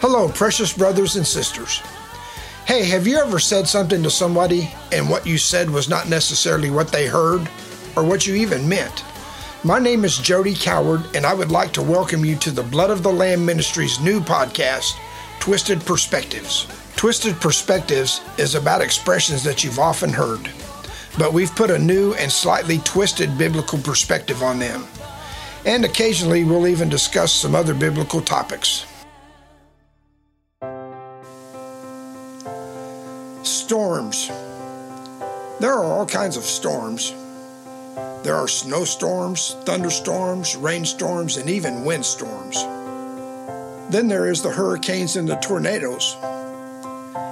Hello, precious brothers and sisters. Hey, have you ever said something to somebody and what you said was not necessarily what they heard or what you even meant? My name is Jody Coward, and I would like to welcome you to the Blood of the Lamb Ministries new podcast, Twisted Perspectives. Twisted Perspectives is about expressions that you've often heard, but we've put a new and slightly twisted biblical perspective on them. And occasionally we'll even discuss some other biblical topics. Storms. There are all kinds of storms. There are snowstorms, thunderstorms, rainstorms, and even windstorms. Then there is the hurricanes and the tornadoes.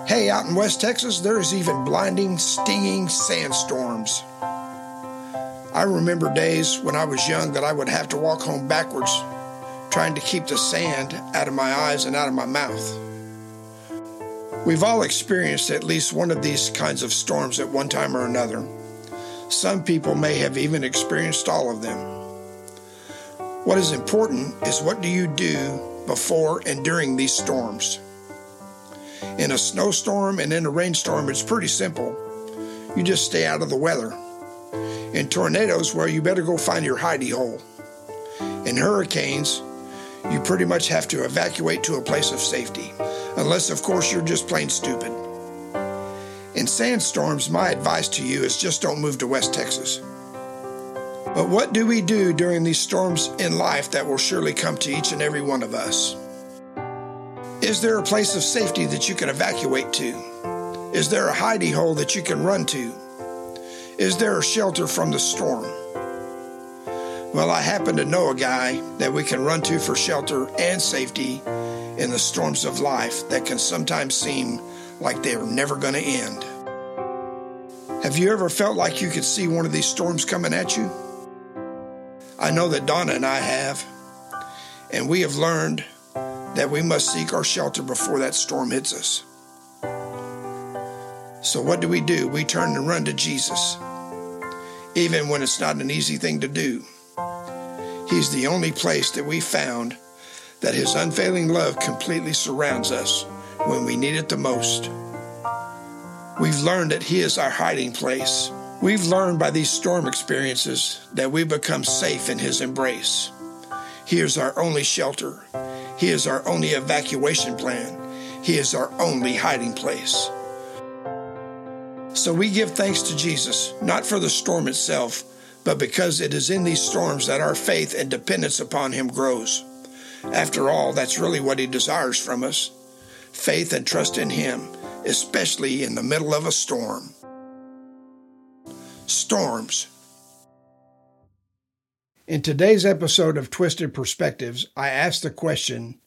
Hey, out in West Texas, there is even blinding, stinging sandstorms. I remember days when I was young that I would have to walk home backwards, trying to keep the sand out of my eyes and out of my mouth. We've all experienced at least one of these kinds of storms at one time or another. Some people may have even experienced all of them. What is important is what do you do before and during these storms? In a snowstorm and in a rainstorm, it's pretty simple. You just stay out of the weather. In tornadoes, well, you better go find your hidey hole. In hurricanes, you pretty much have to evacuate to a place of safety, unless, of course, you're just plain stupid. In sandstorms, my advice to you is just don't move to West Texas. But what do we do during these storms in life that will surely come to each and every one of us? Is there a place of safety that you can evacuate to? Is there a hidey hole that you can run to? Is there a shelter from the storm? Well, I happen to know a guy that we can run to for shelter and safety in the storms of life that can sometimes seem like they're never going to end. Have you ever felt like you could see one of these storms coming at you? I know that Donna and I have, and we have learned that we must seek our shelter before that storm hits us. So, what do we do? We turn and run to Jesus, even when it's not an easy thing to do. He's the only place that we found that His unfailing love completely surrounds us when we need it the most. We've learned that He is our hiding place. We've learned by these storm experiences that we become safe in His embrace. He is our only shelter. He is our only evacuation plan. He is our only hiding place. So we give thanks to Jesus, not for the storm itself, but because it is in these storms that our faith and dependence upon Him grows. After all, that's really what He desires from us faith and trust in Him, especially in the middle of a storm. Storms. In today's episode of Twisted Perspectives, I asked the question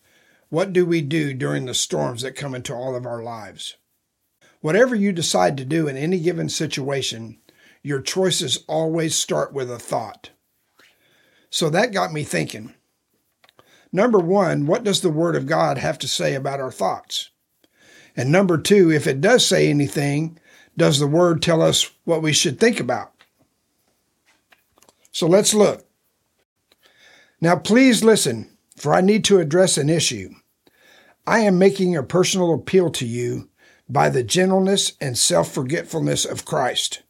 What do we do during the storms that come into all of our lives? Whatever you decide to do in any given situation, your choices always start with a thought. So that got me thinking. Number one, what does the Word of God have to say about our thoughts? And number two, if it does say anything, does the Word tell us what we should think about? So let's look. Now, please listen, for I need to address an issue. I am making a personal appeal to you by the gentleness and self forgetfulness of Christ.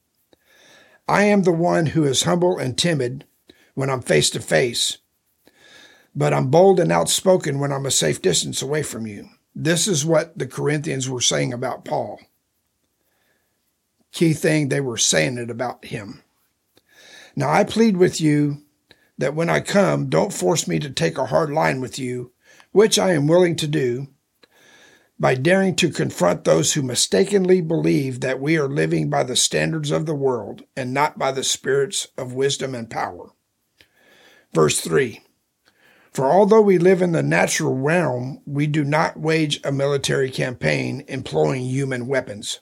I am the one who is humble and timid when I'm face to face, but I'm bold and outspoken when I'm a safe distance away from you. This is what the Corinthians were saying about Paul. Key thing, they were saying it about him. Now I plead with you that when I come, don't force me to take a hard line with you, which I am willing to do, by daring to confront those who mistakenly believe that we are living by the standards of the world and not by the spirits of wisdom and power. Verse 3 For although we live in the natural realm, we do not wage a military campaign employing human weapons.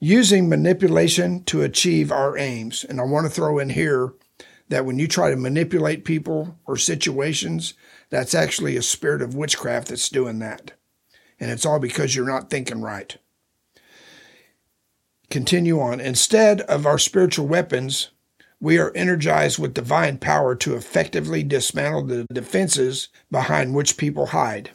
Using manipulation to achieve our aims. And I want to throw in here that when you try to manipulate people or situations, that's actually a spirit of witchcraft that's doing that and it's all because you're not thinking right. Continue on. Instead of our spiritual weapons, we are energized with divine power to effectively dismantle the defenses behind which people hide.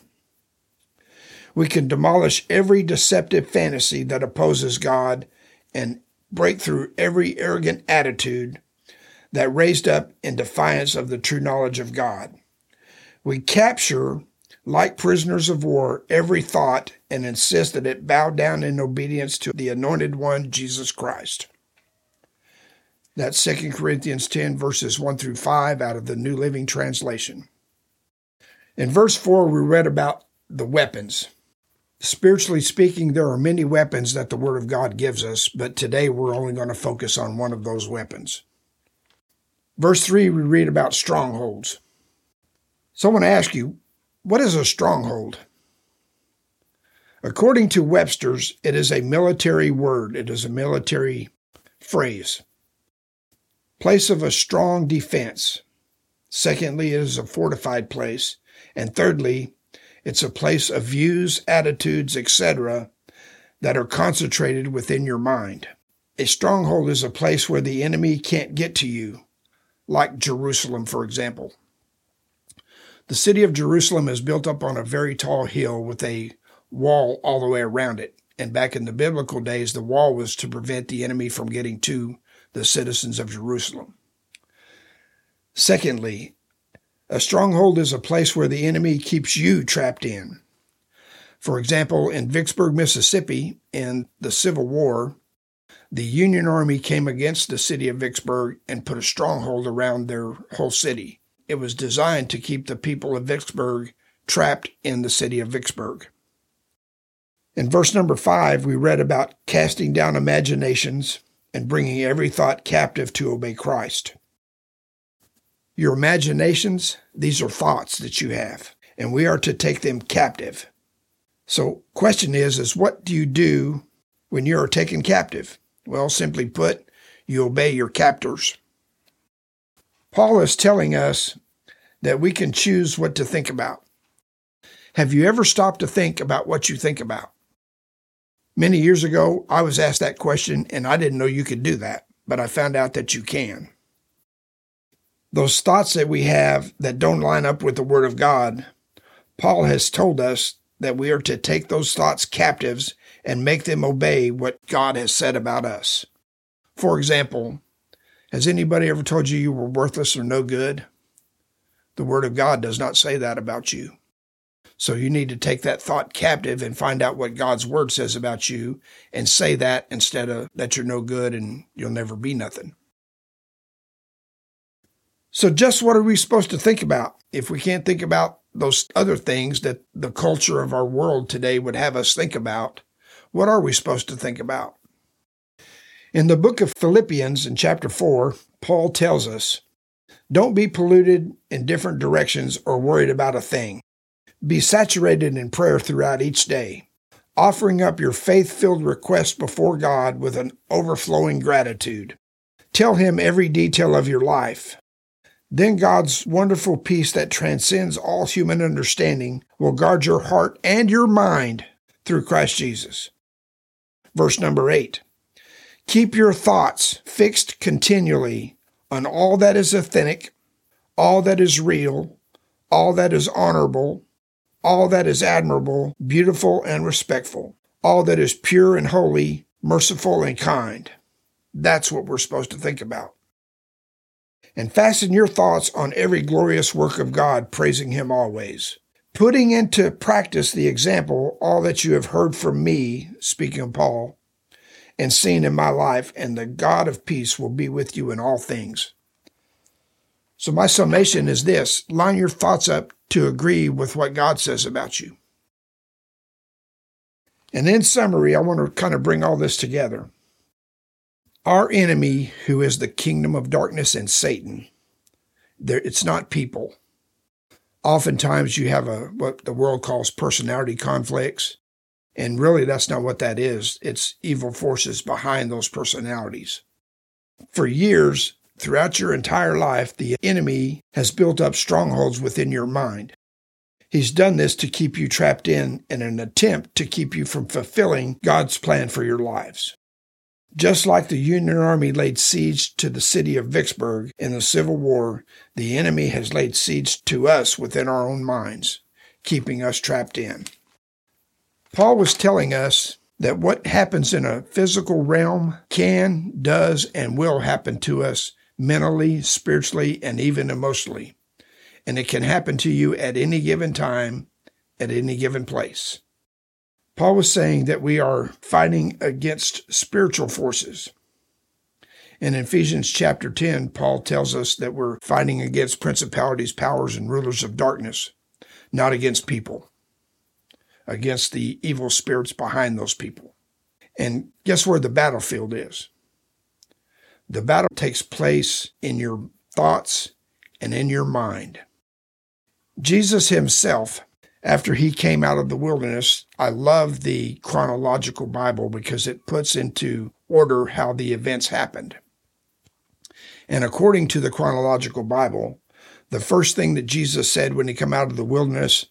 We can demolish every deceptive fantasy that opposes God and break through every arrogant attitude that raised up in defiance of the true knowledge of God. We capture, like prisoners of war, every thought and insist that it bow down in obedience to the anointed one, Jesus Christ. That's 2 Corinthians 10, verses 1 through 5 out of the New Living Translation. In verse 4, we read about the weapons. Spiritually speaking, there are many weapons that the Word of God gives us, but today we're only going to focus on one of those weapons. Verse 3, we read about strongholds. So I want to ask you, what is a stronghold? According to Webster's, it is a military word, it is a military phrase. Place of a strong defense. Secondly, it is a fortified place. And thirdly, it's a place of views, attitudes, etc., that are concentrated within your mind. A stronghold is a place where the enemy can't get to you, like Jerusalem, for example. The city of Jerusalem is built up on a very tall hill with a wall all the way around it. And back in the biblical days, the wall was to prevent the enemy from getting to the citizens of Jerusalem. Secondly, a stronghold is a place where the enemy keeps you trapped in. For example, in Vicksburg, Mississippi, in the Civil War, the Union Army came against the city of Vicksburg and put a stronghold around their whole city. It was designed to keep the people of Vicksburg trapped in the city of Vicksburg. In verse number five, we read about casting down imaginations and bringing every thought captive to obey Christ. Your imaginations, these are thoughts that you have, and we are to take them captive. So, question is is what do you do when you are taken captive? Well, simply put, you obey your captors. Paul is telling us that we can choose what to think about. Have you ever stopped to think about what you think about? Many years ago, I was asked that question and I didn't know you could do that, but I found out that you can those thoughts that we have that don't line up with the Word of God, Paul has told us that we are to take those thoughts captives and make them obey what God has said about us. For example, has anybody ever told you you were worthless or no good? The Word of God does not say that about you. So you need to take that thought captive and find out what God's Word says about you and say that instead of that you're no good and you'll never be nothing. So, just what are we supposed to think about if we can't think about those other things that the culture of our world today would have us think about? What are we supposed to think about? In the book of Philippians, in chapter 4, Paul tells us don't be polluted in different directions or worried about a thing. Be saturated in prayer throughout each day, offering up your faith filled requests before God with an overflowing gratitude. Tell Him every detail of your life then God's wonderful peace that transcends all human understanding will guard your heart and your mind through Christ Jesus. Verse number eight Keep your thoughts fixed continually on all that is authentic, all that is real, all that is honorable, all that is admirable, beautiful, and respectful, all that is pure and holy, merciful and kind. That's what we're supposed to think about and fasten your thoughts on every glorious work of God, praising Him always. Putting into practice the example, all that you have heard from me, speaking of Paul, and seen in my life, and the God of peace will be with you in all things. So, my summation is this line your thoughts up to agree with what God says about you. And in summary, I want to kind of bring all this together. Our enemy, who is the kingdom of darkness and Satan, there, it's not people. Oftentimes, you have a what the world calls personality conflicts, and really, that's not what that is. It's evil forces behind those personalities. For years, throughout your entire life, the enemy has built up strongholds within your mind. He's done this to keep you trapped in in an attempt to keep you from fulfilling God's plan for your lives. Just like the Union Army laid siege to the city of Vicksburg in the Civil War, the enemy has laid siege to us within our own minds, keeping us trapped in. Paul was telling us that what happens in a physical realm can, does, and will happen to us mentally, spiritually, and even emotionally. And it can happen to you at any given time, at any given place. Paul was saying that we are fighting against spiritual forces. In Ephesians chapter 10, Paul tells us that we're fighting against principalities, powers, and rulers of darkness, not against people, against the evil spirits behind those people. And guess where the battlefield is? The battle takes place in your thoughts and in your mind. Jesus himself, after he came out of the wilderness, I love the chronological Bible because it puts into order how the events happened. And according to the chronological Bible, the first thing that Jesus said when he came out of the wilderness,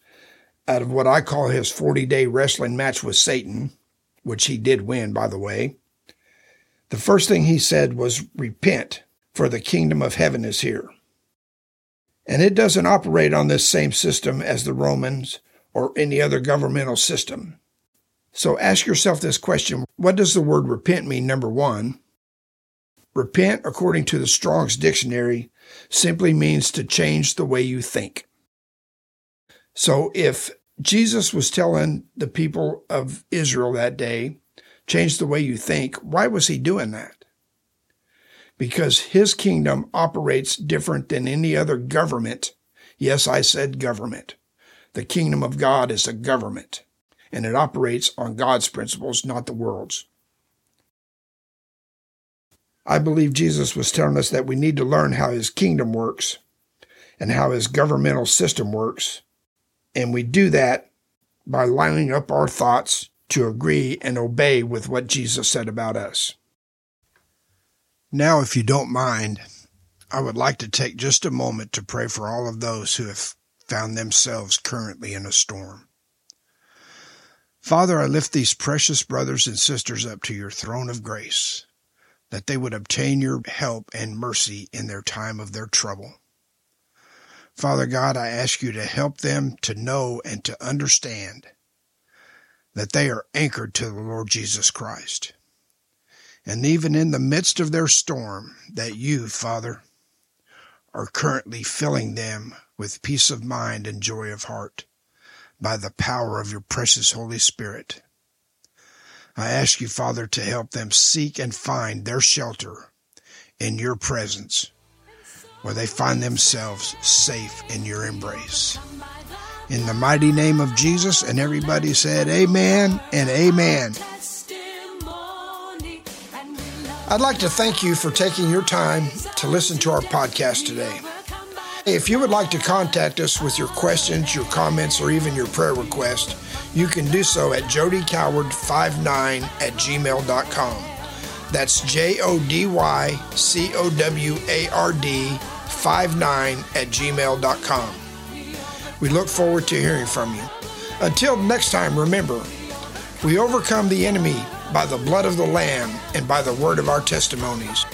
out of what I call his 40 day wrestling match with Satan, which he did win, by the way, the first thing he said was, Repent, for the kingdom of heaven is here. And it doesn't operate on this same system as the Romans or any other governmental system. So ask yourself this question What does the word repent mean? Number one, repent, according to the Strong's Dictionary, simply means to change the way you think. So if Jesus was telling the people of Israel that day, change the way you think. Why was he doing that? Because his kingdom operates different than any other government. Yes, I said government. The kingdom of God is a government, and it operates on God's principles, not the world's. I believe Jesus was telling us that we need to learn how his kingdom works and how his governmental system works. And we do that by lining up our thoughts to agree and obey with what Jesus said about us. Now, if you don't mind, I would like to take just a moment to pray for all of those who have found themselves currently in a storm. Father, I lift these precious brothers and sisters up to your throne of grace, that they would obtain your help and mercy in their time of their trouble. Father God, I ask you to help them to know and to understand that they are anchored to the Lord Jesus Christ. And even in the midst of their storm, that you, Father, are currently filling them with peace of mind and joy of heart by the power of your precious Holy Spirit. I ask you, Father, to help them seek and find their shelter in your presence, where they find themselves safe in your embrace in the mighty name of Jesus. And everybody said, Amen and Amen. I'd like to thank you for taking your time to listen to our podcast today. If you would like to contact us with your questions, your comments, or even your prayer request, you can do so at jodycoward59 at gmail.com. That's J O D Y C O W A R D 59 at gmail.com. We look forward to hearing from you. Until next time, remember, we overcome the enemy by the blood of the Lamb and by the word of our testimonies.